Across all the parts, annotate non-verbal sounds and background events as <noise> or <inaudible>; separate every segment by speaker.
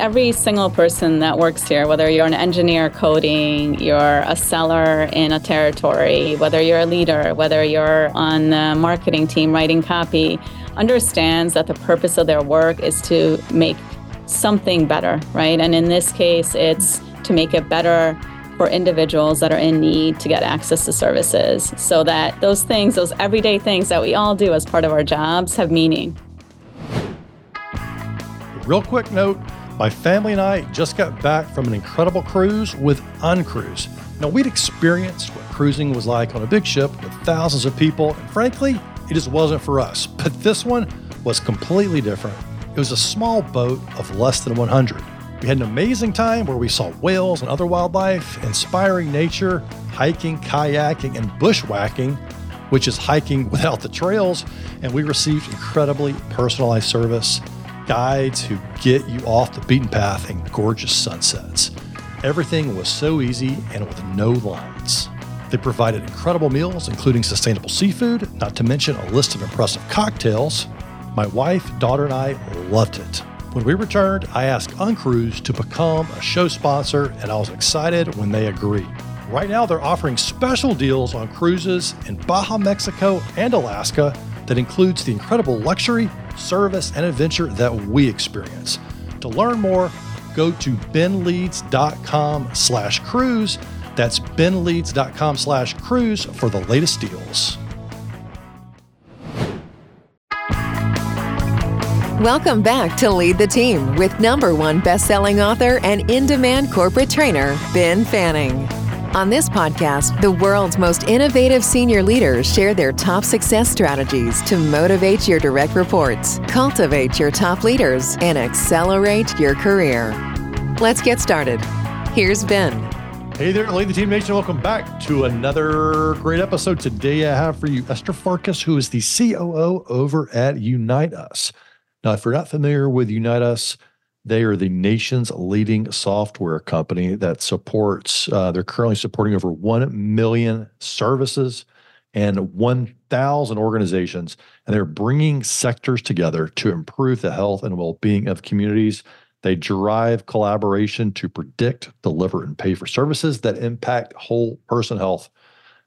Speaker 1: every single person that works here, whether you're an engineer coding, you're a seller in a territory, whether you're a leader, whether you're on the marketing team writing copy, understands that the purpose of their work is to make something better, right? And in this case, it's to make it better for individuals that are in need to get access to services so that those things, those everyday things that we all do as part of our jobs, have meaning.
Speaker 2: Real quick note my family and I just got back from an incredible cruise with Uncruise. Now, we'd experienced what cruising was like on a big ship with thousands of people, and frankly, it just wasn't for us. But this one was completely different. It was a small boat of less than 100. We had an amazing time where we saw whales and other wildlife, inspiring nature, hiking, kayaking, and bushwhacking, which is hiking <laughs> without the trails, and we received incredibly personalized service guides who get you off the beaten path and gorgeous sunsets. Everything was so easy and with no lines. They provided incredible meals, including sustainable seafood, not to mention a list of impressive cocktails. My wife, daughter, and I loved it. When we returned, I asked Uncruise to become a show sponsor, and I was excited when they agreed. Right now, they're offering special deals on cruises in Baja, Mexico, and Alaska that includes the incredible luxury service, and adventure that we experience. To learn more, go to benleads.com slash cruise. That's benleads.com slash cruise for the latest deals.
Speaker 3: Welcome back to Lead the Team with number one best-selling author and in-demand corporate trainer, Ben Fanning. On this podcast, the world's most innovative senior leaders share their top success strategies to motivate your direct reports, cultivate your top leaders, and accelerate your career. Let's get started. Here's Ben.
Speaker 2: Hey there, Lead the Team Nation. Welcome back to another great episode. Today I have for you Esther Farkas, who is the COO over at Unite Us. Now, if you're not familiar with Unite Us, they are the nation's leading software company that supports, uh, they're currently supporting over 1 million services and 1,000 organizations. And they're bringing sectors together to improve the health and well being of communities. They drive collaboration to predict, deliver, and pay for services that impact whole person health.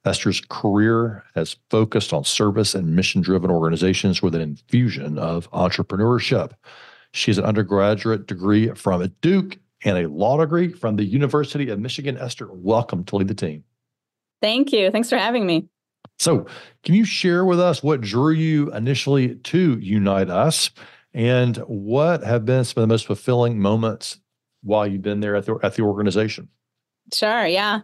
Speaker 2: Esther's career has focused on service and mission driven organizations with an infusion of entrepreneurship. She has an undergraduate degree from Duke and a law degree from the University of Michigan. Esther, welcome to lead the team.
Speaker 1: Thank you. Thanks for having me.
Speaker 2: So, can you share with us what drew you initially to Unite Us and what have been some of the most fulfilling moments while you've been there at the, at the organization?
Speaker 1: Sure. Yeah.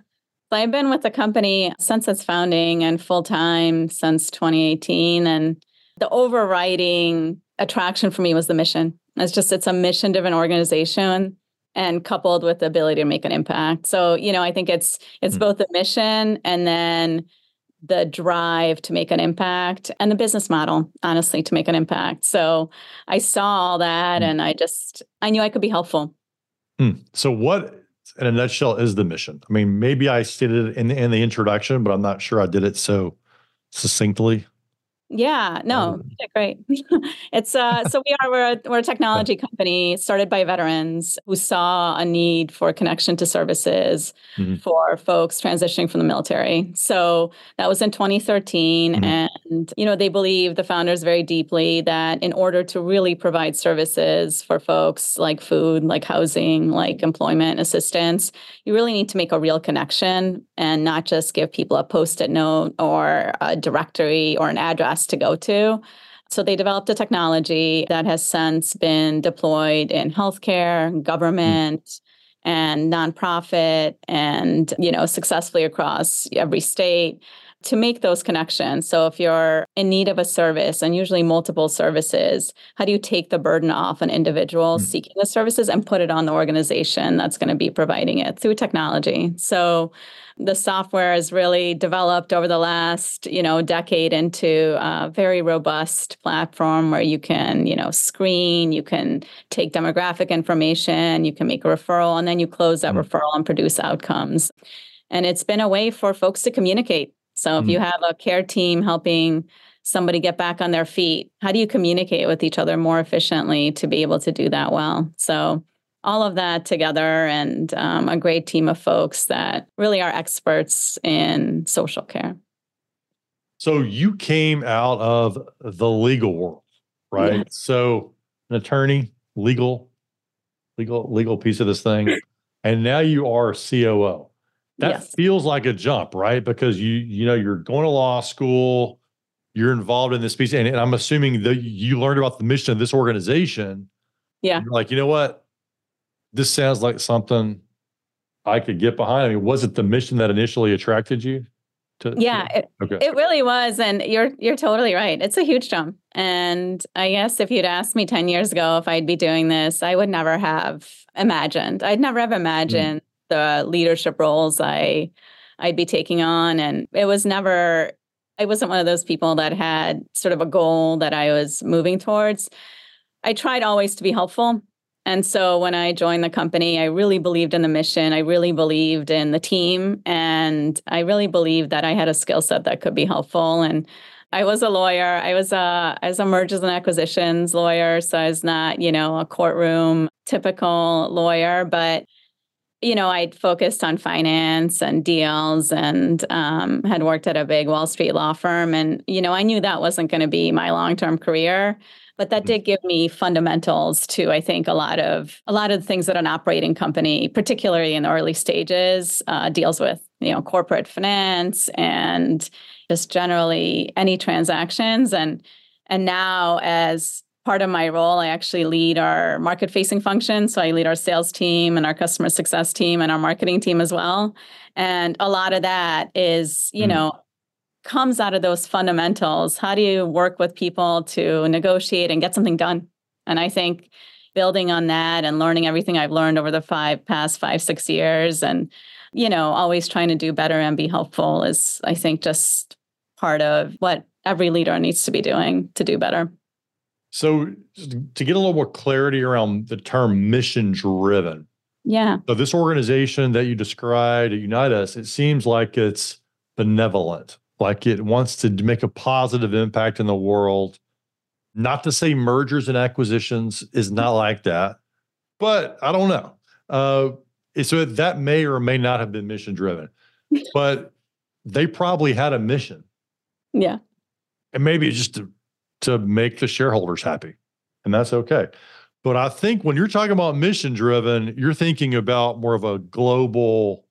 Speaker 1: I've been with the company since its founding and full time since 2018. And the overriding attraction for me was the mission. It's just it's a mission driven organization and coupled with the ability to make an impact. So, you know, I think it's it's mm-hmm. both the mission and then the drive to make an impact and the business model, honestly, to make an impact. So I saw all that mm-hmm. and I just I knew I could be helpful.
Speaker 2: Mm. So what in a nutshell is the mission? I mean, maybe I stated it in the, in the introduction, but I'm not sure I did it so succinctly.
Speaker 1: Yeah, no, um, great. <laughs> it's uh, so we are we're a, we're a technology company started by veterans who saw a need for connection to services mm-hmm. for folks transitioning from the military. So that was in 2013, mm-hmm. and you know they believe the founders very deeply that in order to really provide services for folks like food, like housing, like employment assistance, you really need to make a real connection and not just give people a post-it note or a directory or an address to go to. So they developed a technology that has since been deployed in healthcare, government, mm. and nonprofit, and you know successfully across every state to make those connections. So if you're in need of a service and usually multiple services, how do you take the burden off an individual mm. seeking the services and put it on the organization that's going to be providing it through technology? So the software has really developed over the last you know decade into a very robust platform where you can you know screen you can take demographic information you can make a referral and then you close that mm. referral and produce outcomes and it's been a way for folks to communicate so if mm. you have a care team helping somebody get back on their feet how do you communicate with each other more efficiently to be able to do that well so all of that together and um, a great team of folks that really are experts in social care.
Speaker 2: So you came out of the legal world, right? Yes. So an attorney, legal, legal, legal piece of this thing, and now you are COO. That yes. feels like a jump, right? Because you you know you're going to law school, you're involved in this piece, and, and I'm assuming that you learned about the mission of this organization.
Speaker 1: Yeah,
Speaker 2: you're like you know what, this sounds like something I could get behind. I mean, was it the mission that initially attracted you?
Speaker 1: To, yeah, to, it, okay. it really was, and you're you're totally right. It's a huge jump, and I guess if you'd asked me ten years ago if I'd be doing this, I would never have imagined. I'd never have hmm. imagined mm. The leadership roles I I'd be taking on, and it was never. I wasn't one of those people that had sort of a goal that I was moving towards. I tried always to be helpful and so when I joined the company, I really believed in the mission. I really believed in the team. And I really believed that I had a skill set that could be helpful. And I was a lawyer. I was a I was a mergers and acquisitions lawyer. So I was not, you know, a courtroom typical lawyer, but you know, I'd focused on finance and deals and um, had worked at a big Wall Street law firm. And, you know, I knew that wasn't going to be my long term career but that mm. did give me fundamentals to i think a lot of a lot of the things that an operating company particularly in the early stages uh, deals with you know corporate finance and just generally any transactions and and now as part of my role i actually lead our market facing function so i lead our sales team and our customer success team and our marketing team as well and a lot of that is you mm. know comes out of those fundamentals. How do you work with people to negotiate and get something done? And I think building on that and learning everything I've learned over the five past five, six years and, you know, always trying to do better and be helpful is, I think, just part of what every leader needs to be doing to do better.
Speaker 2: So, to get a little more clarity around the term mission driven.
Speaker 1: Yeah.
Speaker 2: So, this organization that you described at Unite Us, it seems like it's benevolent like it wants to make a positive impact in the world. Not to say mergers and acquisitions is not like that, but I don't know. Uh, so that may or may not have been mission driven, <laughs> but they probably had a mission.
Speaker 1: Yeah.
Speaker 2: And maybe it's just to, to make the shareholders happy, and that's okay. But I think when you're talking about mission driven, you're thinking about more of a global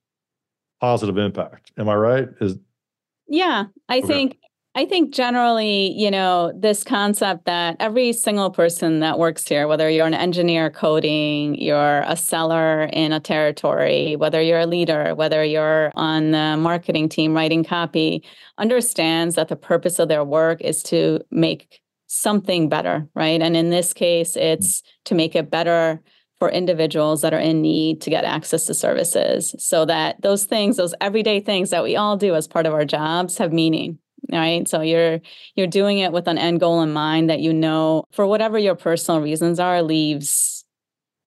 Speaker 2: positive impact. Am I right? Is
Speaker 1: yeah, I okay. think I think generally, you know, this concept that every single person that works here, whether you're an engineer coding, you're a seller in a territory, whether you're a leader, whether you're on the marketing team writing copy, understands that the purpose of their work is to make something better, right? And in this case, it's to make it better for individuals that are in need to get access to services so that those things those everyday things that we all do as part of our jobs have meaning right? So you're you're doing it with an end goal in mind that you know for whatever your personal reasons are leaves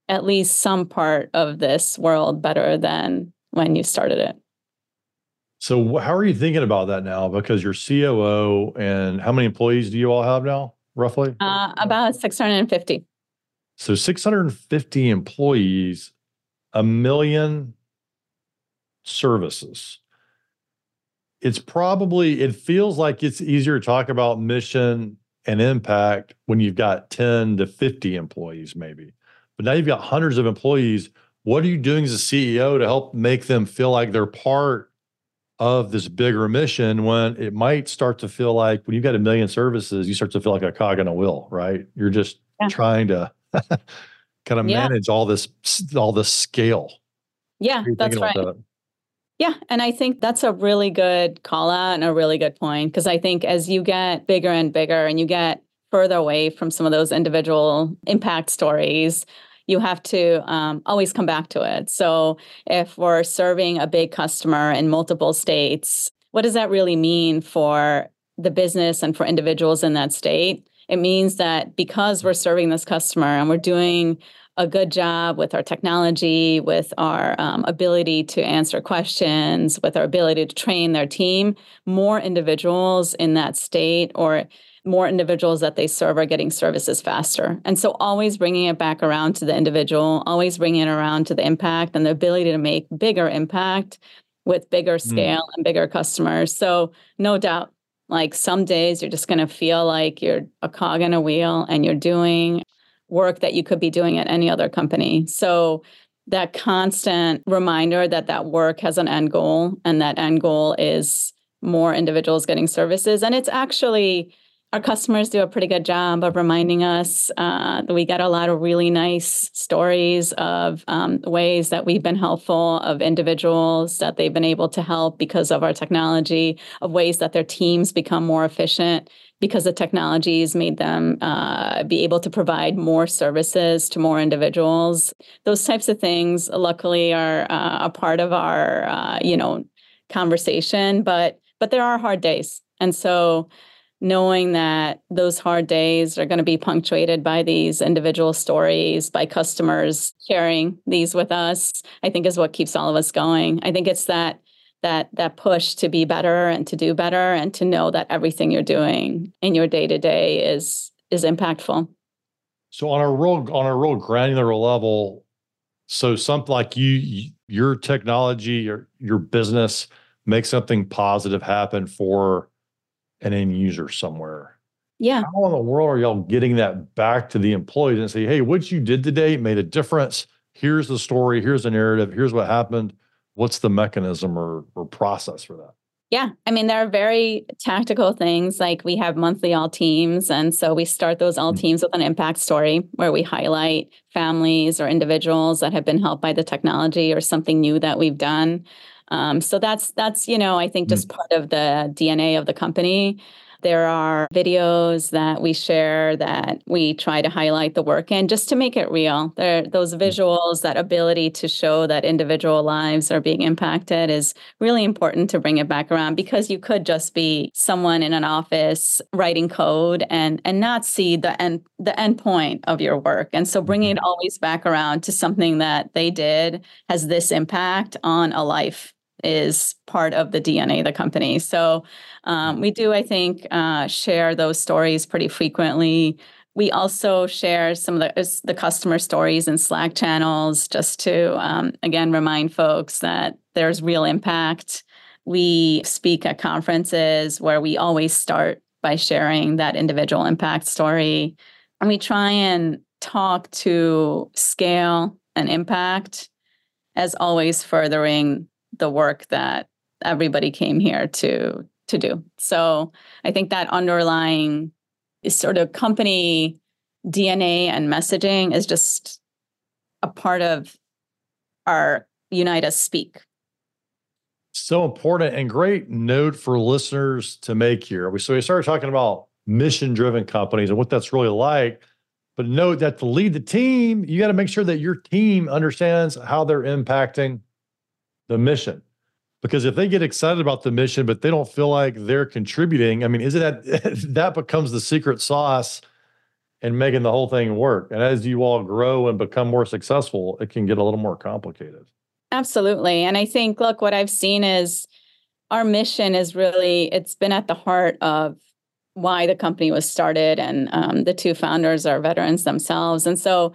Speaker 1: at least some part of this world better than when you started it.
Speaker 2: So how are you thinking about that now? Because you're COO and how many employees do you all have now roughly?
Speaker 1: Uh, about 650
Speaker 2: so 650 employees, a million services. It's probably, it feels like it's easier to talk about mission and impact when you've got 10 to 50 employees, maybe. But now you've got hundreds of employees. What are you doing as a CEO to help make them feel like they're part of this bigger mission when it might start to feel like when you've got a million services, you start to feel like a cog in a wheel, right? You're just yeah. trying to <laughs> kind of yeah. manage all this all this scale.
Speaker 1: Yeah, that's right. That? Yeah, and I think that's a really good call out and a really good point because I think as you get bigger and bigger and you get further away from some of those individual impact stories, you have to um, always come back to it. So if we're serving a big customer in multiple states, what does that really mean for the business and for individuals in that state? It means that because we're serving this customer and we're doing a good job with our technology, with our um, ability to answer questions, with our ability to train their team, more individuals in that state or more individuals that they serve are getting services faster. And so always bringing it back around to the individual, always bringing it around to the impact and the ability to make bigger impact with bigger mm. scale mm. and bigger customers. So no doubt like some days you're just going to feel like you're a cog in a wheel and you're doing work that you could be doing at any other company. So that constant reminder that that work has an end goal and that end goal is more individuals getting services and it's actually our customers do a pretty good job of reminding us uh, that we get a lot of really nice stories of um, ways that we've been helpful, of individuals that they've been able to help because of our technology, of ways that their teams become more efficient because the technology has made them uh, be able to provide more services to more individuals. Those types of things, luckily, are uh, a part of our, uh, you know, conversation. But but there are hard days, and so knowing that those hard days are going to be punctuated by these individual stories, by customers sharing these with us, I think is what keeps all of us going. I think it's that that that push to be better and to do better and to know that everything you're doing in your day to day is is impactful.
Speaker 2: So on a real on a real granular level, so something like you your technology, your your business makes something positive happen for an end user somewhere.
Speaker 1: Yeah.
Speaker 2: How in the world are y'all getting that back to the employees and say, hey, what you did today made a difference. Here's the story. Here's the narrative. Here's what happened. What's the mechanism or, or process for that?
Speaker 1: Yeah. I mean, there are very tactical things like we have monthly all teams. And so we start those all mm-hmm. teams with an impact story where we highlight families or individuals that have been helped by the technology or something new that we've done. Um, so that's that's you know I think just mm. part of the DNA of the company. There are videos that we share that we try to highlight the work in just to make it real. There, those mm. visuals, that ability to show that individual lives are being impacted is really important to bring it back around because you could just be someone in an office writing code and and not see the end the end point of your work. And so bringing it mm-hmm. always back around to something that they did has this impact on a life is part of the DNA of the company. So um, we do, I think, uh, share those stories pretty frequently. We also share some of the, the customer stories in Slack channels just to, um, again, remind folks that there's real impact. We speak at conferences where we always start by sharing that individual impact story. And we try and talk to scale and impact as always furthering the work that everybody came here to to do. So I think that underlying sort of company DNA and messaging is just a part of our Unite Us Speak.
Speaker 2: So important and great note for listeners to make here. So we started talking about mission driven companies and what that's really like. But note that to lead the team, you got to make sure that your team understands how they're impacting the mission. Because if they get excited about the mission, but they don't feel like they're contributing, I mean, is it that <laughs> that becomes the secret sauce and making the whole thing work? And as you all grow and become more successful, it can get a little more complicated.
Speaker 1: Absolutely. And I think, look, what I've seen is our mission is really, it's been at the heart of why the company was started. And um, the two founders are veterans themselves. And so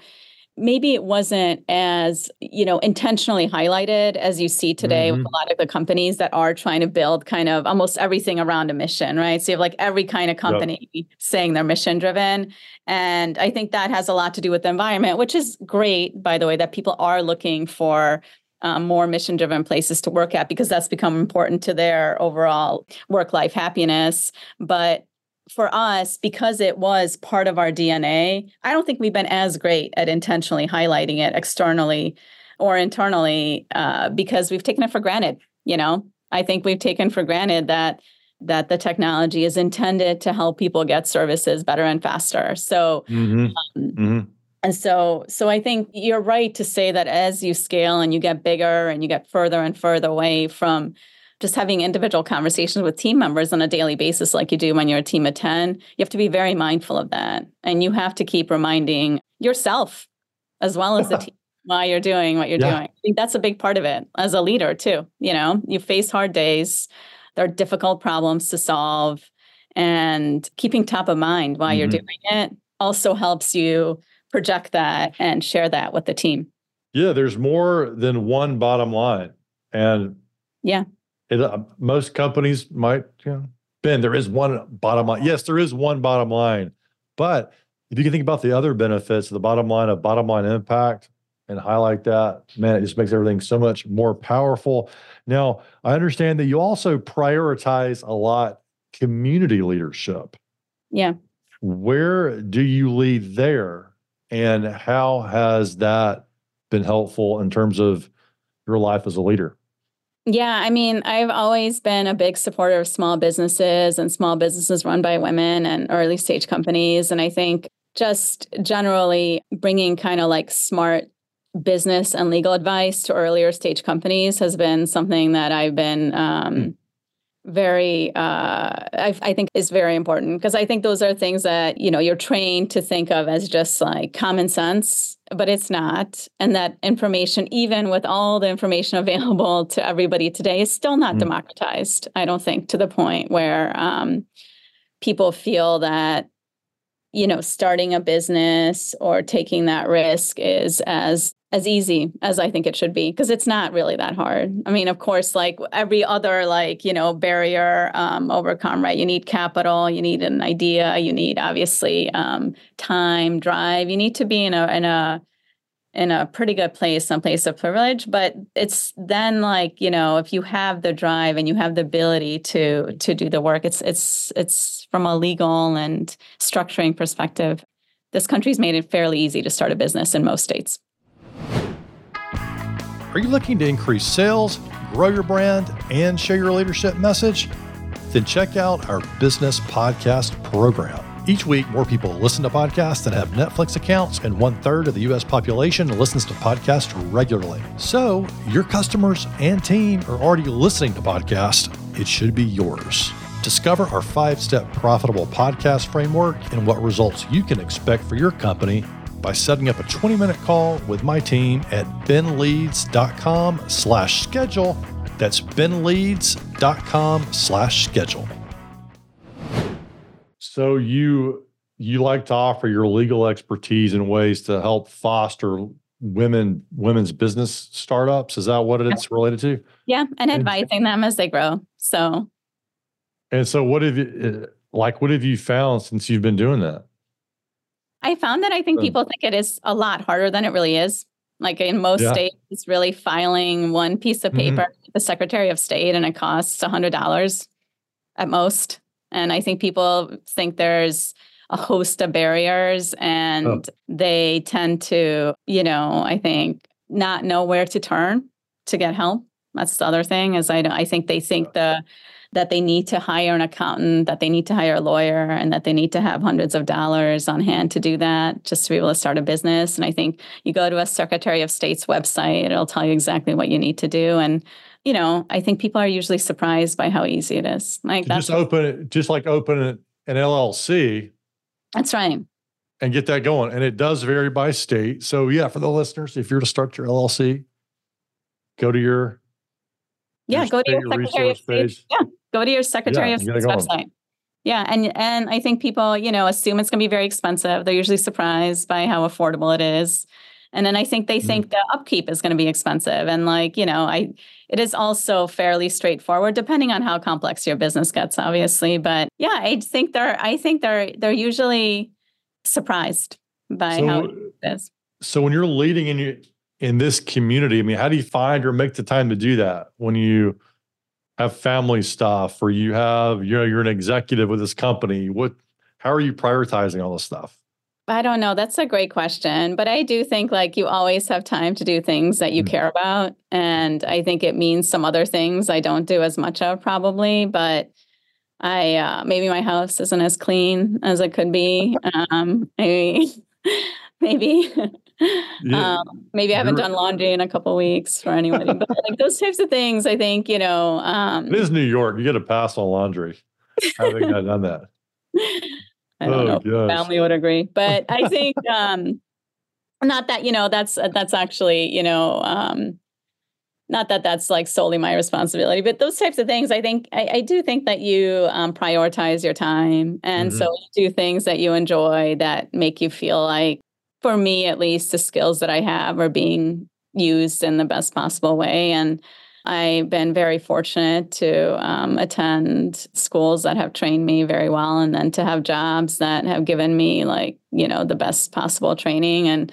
Speaker 1: maybe it wasn't as you know intentionally highlighted as you see today mm-hmm. with a lot of the companies that are trying to build kind of almost everything around a mission right so you have like every kind of company yep. saying they're mission driven and i think that has a lot to do with the environment which is great by the way that people are looking for um, more mission driven places to work at because that's become important to their overall work life happiness but for us, because it was part of our DNA, I don't think we've been as great at intentionally highlighting it externally or internally uh, because we've taken it for granted. You know, I think we've taken for granted that that the technology is intended to help people get services better and faster. So, mm-hmm. Um, mm-hmm. and so, so I think you're right to say that as you scale and you get bigger and you get further and further away from just having individual conversations with team members on a daily basis, like you do when you're a team of 10, you have to be very mindful of that. And you have to keep reminding yourself as well as the <laughs> team why you're doing what you're yeah. doing. I think that's a big part of it as a leader, too. You know, you face hard days, there are difficult problems to solve. and keeping top of mind while mm-hmm. you're doing it also helps you project that and share that with the team.
Speaker 2: Yeah, there's more than one bottom line. And
Speaker 1: yeah,
Speaker 2: it, uh, most companies might, you know, Ben, there is one bottom line. Yes, there is one bottom line. But if you can think about the other benefits, the bottom line of bottom line impact and highlight that, man, it just makes everything so much more powerful. Now, I understand that you also prioritize a lot community leadership.
Speaker 1: Yeah.
Speaker 2: Where do you lead there? And how has that been helpful in terms of your life as a leader?
Speaker 1: Yeah, I mean, I've always been a big supporter of small businesses and small businesses run by women and early stage companies. And I think just generally bringing kind of like smart business and legal advice to earlier stage companies has been something that I've been um, mm very uh, I, I, think is very important because i think those are things that you know you're trained to think of as just like common sense but it's not and that information even with all the information <laughs> available to everybody today is still not mm. democratized i don't think to the point where um, people feel that you know starting a business or taking that risk is as as easy as I think it should be because it's not really that hard. I mean, of course, like every other like you know barrier um, overcome, right? You need capital, you need an idea, you need obviously um, time, drive. You need to be in a in a in a pretty good place, some place of privilege. But it's then like you know if you have the drive and you have the ability to to do the work, it's it's it's from a legal and structuring perspective. This country's made it fairly easy to start a business in most states.
Speaker 2: Are you looking to increase sales, grow your brand, and share your leadership message? Then check out our business podcast program. Each week, more people listen to podcasts than have Netflix accounts, and one third of the U.S. population listens to podcasts regularly. So, your customers and team are already listening to podcasts. It should be yours. Discover our five step profitable podcast framework and what results you can expect for your company by setting up a 20 minute call with my team at benleads.com slash schedule. That's benleads.com slash schedule. So you you like to offer your legal expertise in ways to help foster women women's business startups. Is that what it's related to?
Speaker 1: Yeah, and advising them as they grow. So
Speaker 2: And so what have you eh, like what have you found since you've been doing that?
Speaker 1: I found that I think people think it is a lot harder than it really is. Like in most yeah. states, it's really filing one piece of paper mm-hmm. the Secretary of State, and it costs $100 at most. And I think people think there's a host of barriers, and oh. they tend to, you know, I think not know where to turn to get help. That's the other thing is I, I think they think the that they need to hire an accountant, that they need to hire a lawyer, and that they need to have hundreds of dollars on hand to do that just to be able to start a business. And I think you go to a Secretary of State's website, it'll tell you exactly what you need to do. And you know, I think people are usually surprised by how easy it is. Like
Speaker 2: just open it, just like open an LLC.
Speaker 1: That's right.
Speaker 2: And get that going. And it does vary by state. So yeah, for the listeners, if you're to start your LLC, go to your
Speaker 1: yeah, go to your Secretary of State. Yeah, go to your Secretary yeah, of State's website. Yeah, and and I think people, you know, assume it's going to be very expensive. They're usually surprised by how affordable it is. And then I think they mm think the upkeep is going to be expensive. And like, you know, I it is also fairly straightforward, depending on how complex your business gets, obviously. But yeah, I think they're I think they're they're usually surprised by so, how it is.
Speaker 2: So when you're leading in your in this community? I mean, how do you find or make the time to do that when you have family stuff or you have, you know, you're an executive with this company? What, how are you prioritizing all this stuff?
Speaker 1: I don't know. That's a great question. But I do think like you always have time to do things that you mm-hmm. care about. And I think it means some other things I don't do as much of probably. But I, uh, maybe my house isn't as clean as it could be. <laughs> Um, <laughs> maybe, maybe <laughs> <laughs> yeah. um, maybe I haven't You're, done laundry in a couple weeks for anybody, but like <laughs> those types of things, I think you know. Um,
Speaker 2: it is New York. You get a pass on laundry. Having not done that. <laughs>
Speaker 1: I don't oh, know. Family would agree, but I think um, not that you know that's that's actually you know um, not that that's like solely my responsibility, but those types of things, I think, I, I do think that you um, prioritize your time. And mm-hmm. so you do things that you enjoy that make you feel like, for me at least, the skills that I have are being used in the best possible way. And I've been very fortunate to um, attend schools that have trained me very well and then to have jobs that have given me like, you know, the best possible training. And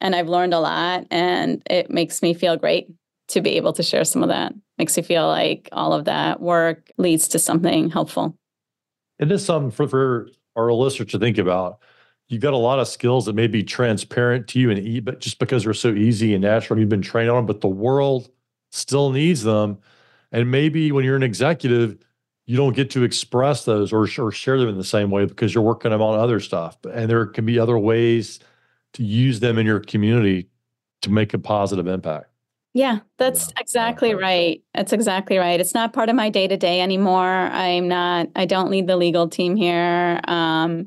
Speaker 1: and I've learned a lot and it makes me feel great to be able to share some of that. Makes you feel like all of that work leads to something helpful.
Speaker 2: It is something for, for our listeners to think about. You've got a lot of skills that may be transparent to you and eat, but just because they're so easy and natural, you've been trained on them, but the world still needs them. And maybe when you're an executive, you don't get to express those or, or share them in the same way because you're working them on other stuff. And there can be other ways to use them in your community to make a positive impact.
Speaker 1: Yeah, that's yeah. exactly right. That's exactly right. It's not part of my day to day anymore. I'm not, I don't lead the legal team here. Um,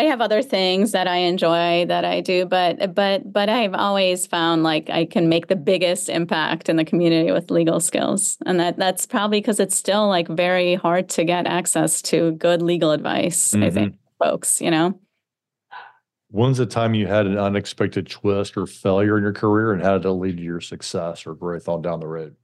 Speaker 1: I have other things that I enjoy that I do, but but but I've always found like I can make the biggest impact in the community with legal skills, and that that's probably because it's still like very hard to get access to good legal advice. Mm-hmm. I think folks, you know.
Speaker 2: When's the time you had an unexpected twist or failure in your career and how did it lead to your success or growth on down the road?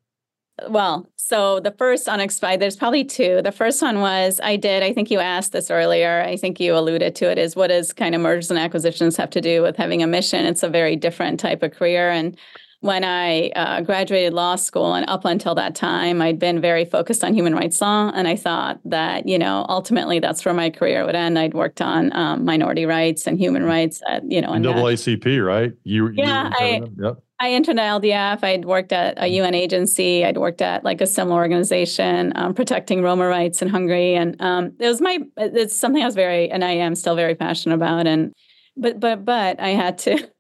Speaker 1: Well, so the first unexpected, there's probably two. The first one was I did, I think you asked this earlier. I think you alluded to it is what does kind of mergers and acquisitions have to do with having a mission? It's a very different type of career. And when I uh, graduated law school and up until that time, I'd been very focused on human rights law. And I thought that, you know, ultimately that's where my career would end. I'd worked on um, minority rights and human rights at, you know, and
Speaker 2: NAACP, right?
Speaker 1: You, yeah, you I, yep. I entered LDF. I'd worked at a UN agency. I'd worked at like a similar organization um, protecting Roma rights in Hungary. And um, it was my, it's something I was very, and I am still very passionate about. And, but, but, but I had to,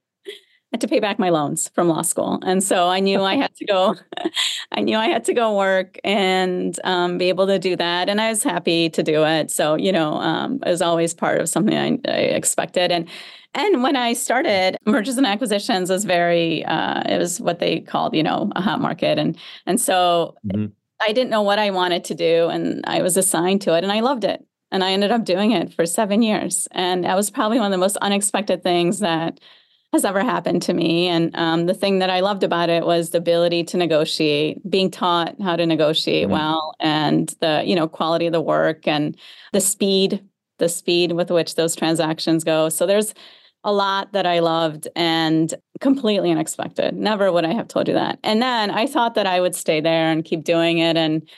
Speaker 1: had to pay back my loans from law school. And so I knew I had to go, <laughs> I knew I had to go work and um, be able to do that. And I was happy to do it. So, you know, um, it was always part of something I, I, expected. And, and when I started, mergers and acquisitions was very, uh, it was what they called, you know, a hot market. And, and so mm-hmm. I didn't know what I wanted to do. And I was assigned to it and I loved it. And I ended up doing it for seven years. And that was probably one of the most unexpected things that has ever happened to me. And um, the thing that I loved about it was the ability to negotiate, being taught how to negotiate mm-hmm. well, and the you know quality of the work and the speed, the speed with which those transactions go. So there's a lot that I loved and completely unexpected. Never would I have told you that. And then I thought that I would stay there and keep doing it and.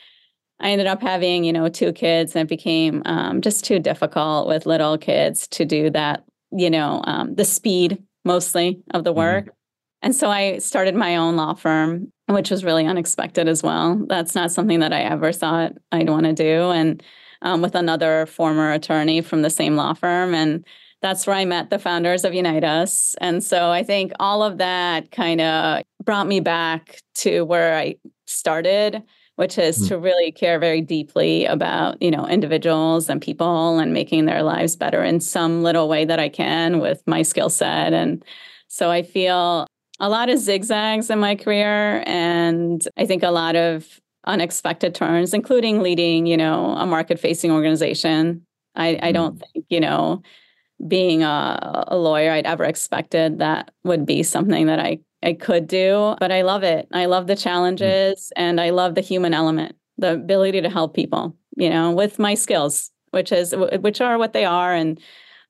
Speaker 1: I ended up having, you know, two kids, and it became um, just too difficult with little kids to do that. You know, um, the speed mostly of the mm-hmm. work. Mm-hmm. And so I started my own law firm, which was really unexpected as well. That's not something that I ever thought I'd want to do. And um, with another former attorney from the same law firm. And that's where I met the founders of Unite Us. And so I think all of that kind of brought me back to where I started which is mm. to really care very deeply about you know individuals and people and making their lives better in some little way that I can with my skill set and so I feel a lot of zigzags in my career and I think a lot of unexpected turns including leading you know a market facing organization I, I don't mm. think you know being a, a lawyer I'd ever expected that would be something that I I could do, but I love it. I love the mm. challenges and I love the human element, the ability to help people, you know, with my skills, which is which are what they are and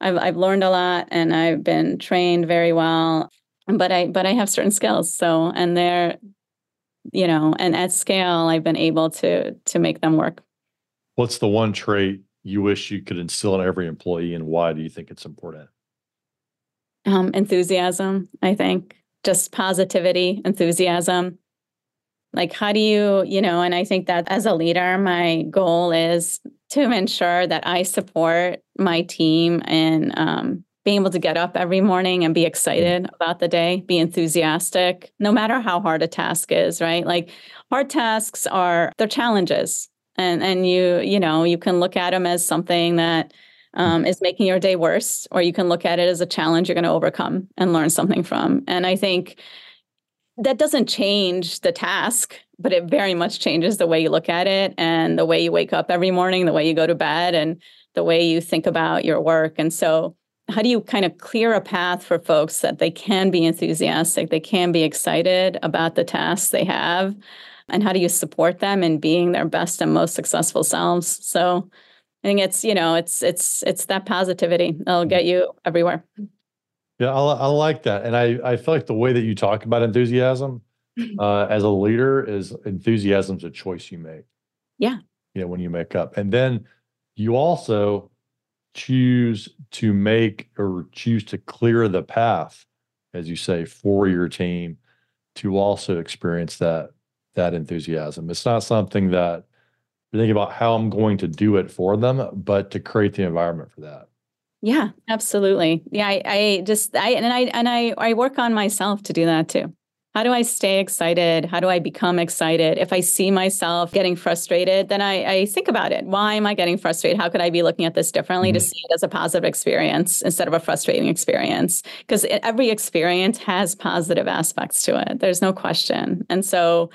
Speaker 1: I've I've learned a lot and I've been trained very well, but I but I have certain skills. So and they're you know, and at scale I've been able to to make them work.
Speaker 2: What's the one trait you wish you could instill in every employee and why do you think it's important?
Speaker 1: Um, enthusiasm, I think just positivity, enthusiasm. Like, how do you, you know, and I think that as a leader, my goal is to ensure that I support my team and um, being able to get up every morning and be excited about the day, be enthusiastic, no matter how hard a task is, right? Like, hard tasks are, they're challenges. And, and you, you know, you can look at them as something that um, is making your day worse, or you can look at it as a challenge you're going to overcome and learn something from. And I think that doesn't change the task. but it very much changes the way you look at it and the way you wake up every morning, the way you go to bed, and the way you think about your work. And so, how do you kind of clear a path for folks that they can be enthusiastic, they can be excited about the tasks they have, and how do you support them in being their best and most successful selves? So, think it's you know it's it's it's that positivity that'll get you everywhere.
Speaker 2: Yeah, I, I like that, and I I feel like the way that you talk about enthusiasm uh, as a leader is enthusiasm's a choice you make.
Speaker 1: Yeah.
Speaker 2: You know, when you make up. And then you also choose to make or choose to clear the path, as you say, for your team to also experience that that enthusiasm. It's not something that thinking about how I'm going to do it for them, but to create the environment for that.
Speaker 1: Yeah, absolutely. Yeah, I, I just I and I and I I work on myself to do that too. How do I stay excited? How do I become excited? If I see myself getting frustrated, then I, I think about it. Why am I getting frustrated? How could I be looking at this differently mm-hmm. to see it as a positive experience instead of a frustrating experience? Because every experience has positive aspects to it. There's no question. And so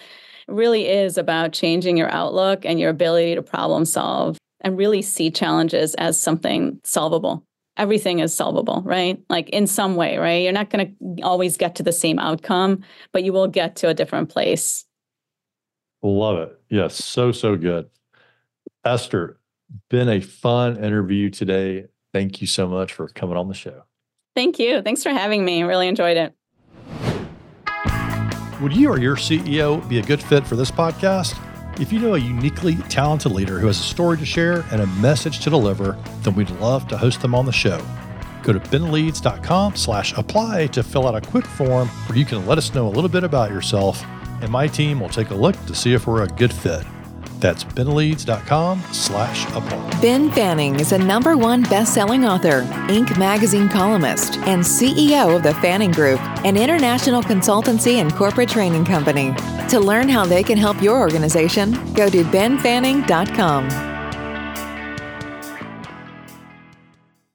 Speaker 1: really is about changing your outlook and your ability to problem solve and really see challenges as something solvable everything is solvable, right? Like in some way, right? You're not going to always get to the same outcome, but you will get to a different place.
Speaker 2: Love it. Yes, so, so good. Esther, been a fun interview today. Thank you so much for coming on the show.
Speaker 1: Thank you. Thanks for having me. Really enjoyed it.
Speaker 2: Would you or your CEO be a good fit for this podcast? If you know a uniquely talented leader who has a story to share and a message to deliver, then we'd love to host them on the show. Go to benleads.com slash apply to fill out a quick form where you can let us know a little bit about yourself, and my team will take a look to see if we're a good fit. That's benleads.com slash apply.
Speaker 3: Ben Fanning is a number one best-selling author, Inc. magazine columnist, and CEO of the Fanning Group, an international consultancy and corporate training company. To learn how they can help your organization, go to benfanning.com.